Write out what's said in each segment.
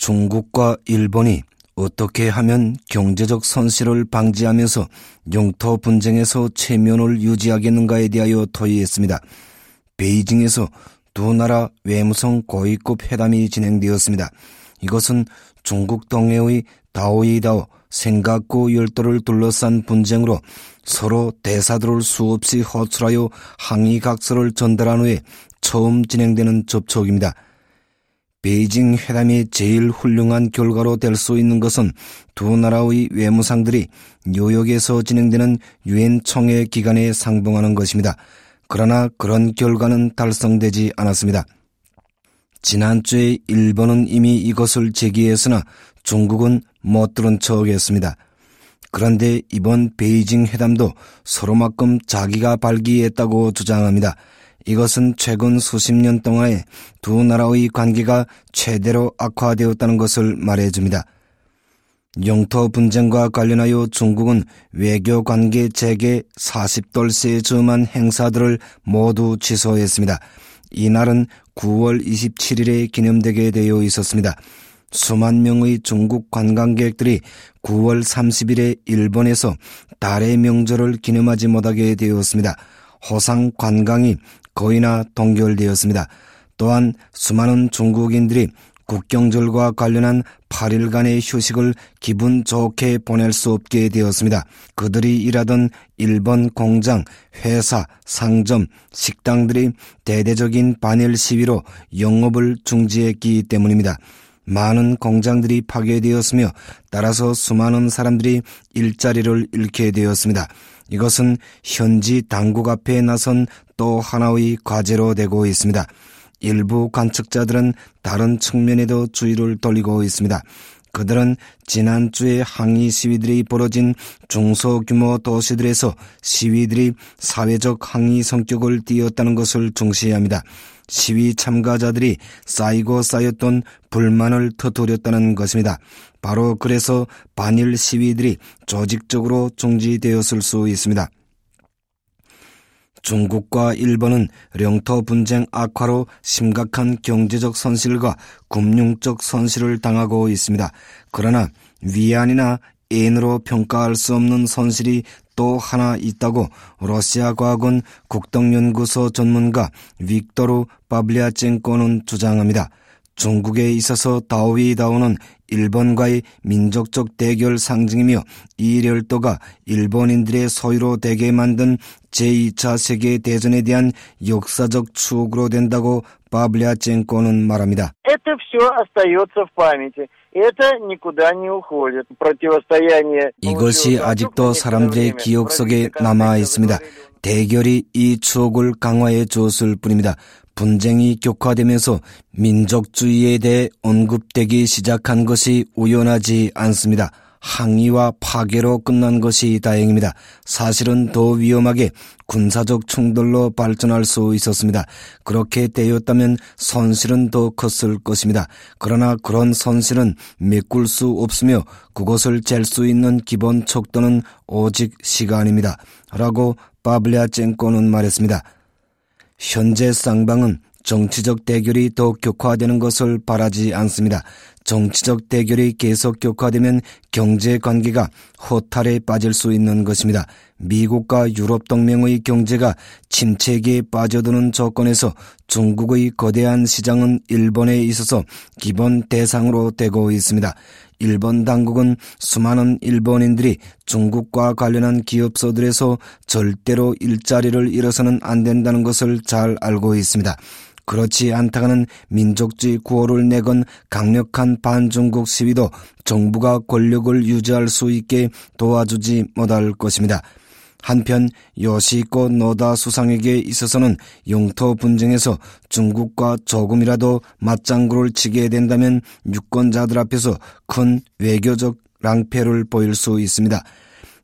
중국과 일본이 어떻게 하면 경제적 손실을 방지하면서 영토 분쟁에서 체면을 유지하겠는가에 대하여 토의했습니다. 베이징에서 두 나라 외무성 고위급 회담이 진행되었습니다. 이것은 중국 동해의 다오이다오 생각고 열도를 둘러싼 분쟁으로 서로 대사들을 수없이 호출하여 항의 각서를 전달한 후에 처음 진행되는 접촉입니다. 베이징 회담이 제일 훌륭한 결과로 될 수 있는 것은 두 나라의 외무상들이 뉴욕에서 진행되는 유엔 총회 기간에 상봉하는 것입니다. 그러나 그런 결과는 달성되지 않았습니다. 지난주에 일본은 이미 이것을 제기했으나 중국은 못 들은 척 했습니다. 그런데 이번 베이징 회담도 서로만큼 자기가 발기했다고 주장합니다. 이것은 최근 수십 년 동안에 두 나라의 관계가 최대로 악화되었다는 것을 말해줍니다. 영토 분쟁과 관련하여 중국은 외교 관계 재개 40돌세에 점한 행사들을 모두 취소했습니다. 이날은 9월 27일에 기념되게 되어 있었습니다. 수만 명의 중국 관광객들이 9월 30일에 일본에서 달의 명절을 기념하지 못하게 되었습니다. 호상 관광이 거의나 동결되었습니다. 또한 수많은 중국인들이 국경절과 관련한 8일간의 휴식을 기분 좋게 보낼 수 없게 되었습니다. 그들이 일하던 일본 공장, 회사, 상점, 식당들이 대대적인 반일 시위로 영업을 중지했기 때문입니다. 많은 공장들이 파괴되었으며 따라서 수많은 사람들이 일자리를 잃게 되었습니다. 이것은 현지 당국 앞에 나선 또 하나의 과제로 되고 있습니다. 일부 관측자들은 다른 측면에도 주의를 돌리고 있습니다. 그들은 지난주에 항의 시위들이 벌어진 중소규모 도시들에서 시위들이 사회적 항의 성격을 띠었다는 것을 중시합니다. 시위 참가자들이 쌓이고 쌓였던 불만을 터뜨렸다는 것입니다. 바로 그래서 반일 시위들이 조직적으로 중지되었을 수 있습니다. 중국과 일본은 영토 분쟁 악화로 심각한 경제적 손실과 금융적 손실을 당하고 있습니다. 그러나 위안이나 N으로 평가할 수 없는 손실이 또 하나 있다고 러시아 과학원 국동연구소 전문가 빅토르 바블리아첸코는 주장합니다. 중국에 있어서 다오이다오는 일본과의 민족적 대결 상징이며 이 열도가 일본인들의 소유로 되게 만든 제2차 세계대전에 대한 역사적 추억으로 된다고 바블리아 첸코는 말합니다. 이것이 아직도 사람들의 기억 속에 남아 있습니다. 대결이 이 추억을 강화해 줬을 뿐입니다. 분쟁이 격화되면서 민족주의에 대해 언급되기 시작한 것이 우연하지 않습니다. 항의와 파괴로 끝난 것이 다행입니다. 사실은 더 위험하게 군사적 충돌로 발전할 수 있었습니다. 그렇게 되었다면 손실은 더 컸을 것입니다. 그러나 그런 손실은 메꿀 수 없으며 그것을 잴 수 있는 기본 척도는 오직 시간입니다. 라고 바블리아 첸코는 말했습니다. 현재 쌍방은 정치적 대결이 더 격화되는 것을 바라지 않습니다. 정치적 대결이 계속 격화되면 경제 관계가 허탈에 빠질 수 있는 것입니다. 미국과 유럽 동맹의 경제가 침체기에 빠져드는 조건에서 중국의 거대한 시장은 일본에 있어서 기본 대상으로 되고 있습니다. 일본 당국은 수많은 일본인들이 중국과 관련한 기업소들에서 절대로 일자리를 잃어서는 안 된다는 것을 잘 알고 있습니다. 그렇지 않다가는 민족주의 구호를 내건 강력한 반중국 시위도 정부가 권력을 유지할 수 있게 도와주지 못할 것입니다. 한편 요시코 노다 수상에게 있어서는 영토 분쟁에서 중국과 조금이라도 맞장구를 치게 된다면 유권자들 앞에서 큰 외교적 랑패를 보일 수 있습니다.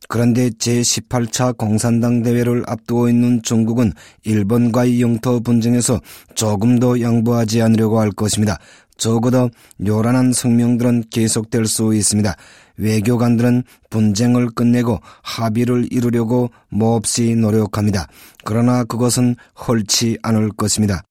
그런데 제18차 공산당 대회를 앞두고 있는 중국은 일본과의 영토 분쟁에서 조금 더 양보하지 않으려고 할 것입니다. 적어도 요란한 성명들은 계속될 수 있습니다. 외교관들은 분쟁을 끝내고 합의를 이루려고 몹시 노력합니다. 그러나 그것은 헐지 않을 것입니다.